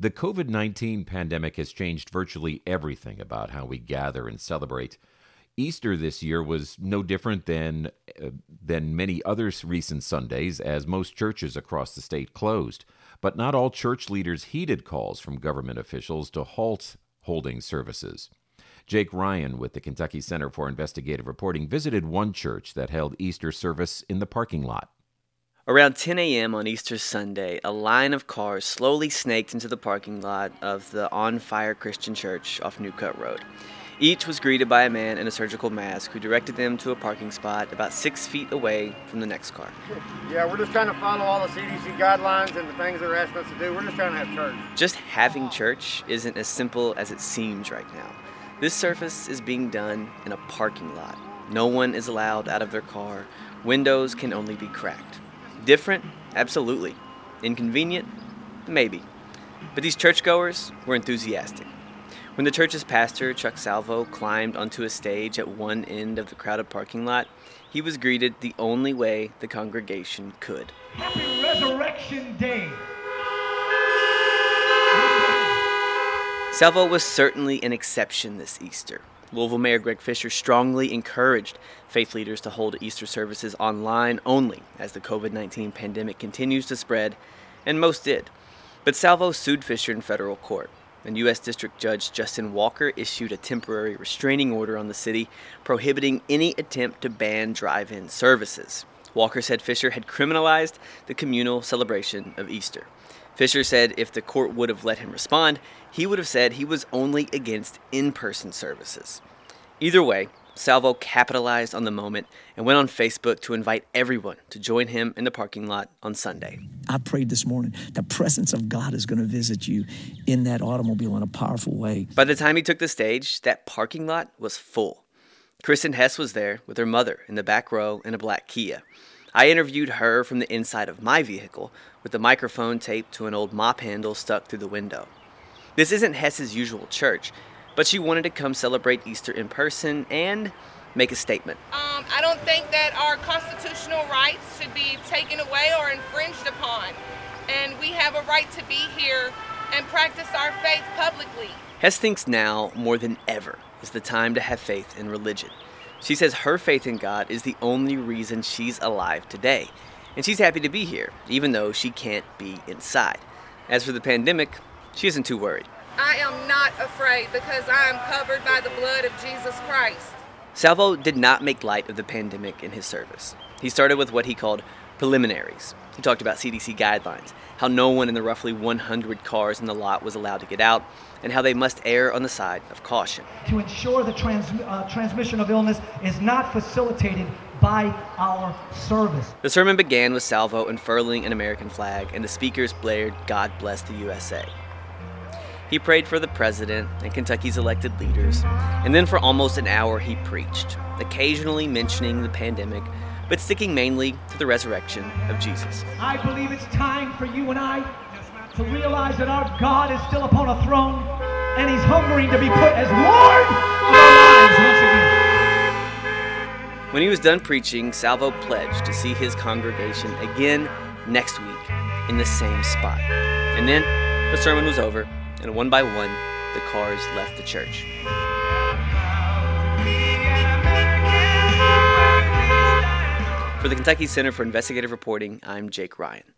The COVID 19 pandemic has changed virtually everything about how we gather and celebrate. Easter this year was no different than, uh, than many other recent Sundays, as most churches across the state closed. But not all church leaders heeded calls from government officials to halt holding services. Jake Ryan with the Kentucky Center for Investigative Reporting visited one church that held Easter service in the parking lot. Around 10 a.m. on Easter Sunday, a line of cars slowly snaked into the parking lot of the On Fire Christian Church off New Cut Road. Each was greeted by a man in a surgical mask who directed them to a parking spot about six feet away from the next car. Yeah, we're just trying to follow all the CDC guidelines and the things they're asking us to do. We're just trying to have church. Just having church isn't as simple as it seems right now. This service is being done in a parking lot. No one is allowed out of their car. Windows can only be cracked. Different? Absolutely. Inconvenient? Maybe. But these churchgoers were enthusiastic. When the church's pastor, Chuck Salvo, climbed onto a stage at one end of the crowded parking lot, he was greeted the only way the congregation could. Happy Resurrection Day! Salvo was certainly an exception this Easter. Louisville Mayor Greg Fisher strongly encouraged faith leaders to hold Easter services online only as the COVID 19 pandemic continues to spread, and most did. But Salvo sued Fisher in federal court, and U.S. District Judge Justin Walker issued a temporary restraining order on the city prohibiting any attempt to ban drive in services. Walker said Fisher had criminalized the communal celebration of Easter. Fisher said if the court would have let him respond, he would have said he was only against in person services. Either way, Salvo capitalized on the moment and went on Facebook to invite everyone to join him in the parking lot on Sunday. I prayed this morning the presence of God is going to visit you in that automobile in a powerful way. By the time he took the stage, that parking lot was full. Kristen Hess was there with her mother in the back row in a black Kia. I interviewed her from the inside of my vehicle with the microphone taped to an old mop handle stuck through the window. This isn't Hess's usual church, but she wanted to come celebrate Easter in person and make a statement. Um, I don't think that our constitutional rights should be taken away or infringed upon. And we have a right to be here and practice our faith publicly. Hess thinks now, more than ever, is the time to have faith in religion. She says her faith in God is the only reason she's alive today, and she's happy to be here, even though she can't be inside. As for the pandemic, she isn't too worried. I am not afraid because I am covered by the blood of Jesus Christ. Salvo did not make light of the pandemic in his service. He started with what he called preliminaries. He talked about CDC guidelines, how no one in the roughly 100 cars in the lot was allowed to get out, and how they must err on the side of caution. To ensure the trans- uh, transmission of illness is not facilitated by our service. The sermon began with Salvo unfurling an American flag, and the speakers blared, God bless the USA. He prayed for the president and Kentucky's elected leaders, and then for almost an hour he preached, occasionally mentioning the pandemic, but sticking mainly to the resurrection of Jesus. I believe it's time for you and I to realize that our God is still upon a throne and he's hungering to be put as Lord of our lives once again. When he was done preaching, Salvo pledged to see his congregation again next week in the same spot. And then the sermon was over, and one by one, the cars left the church. For the Kentucky Center for Investigative Reporting, I'm Jake Ryan.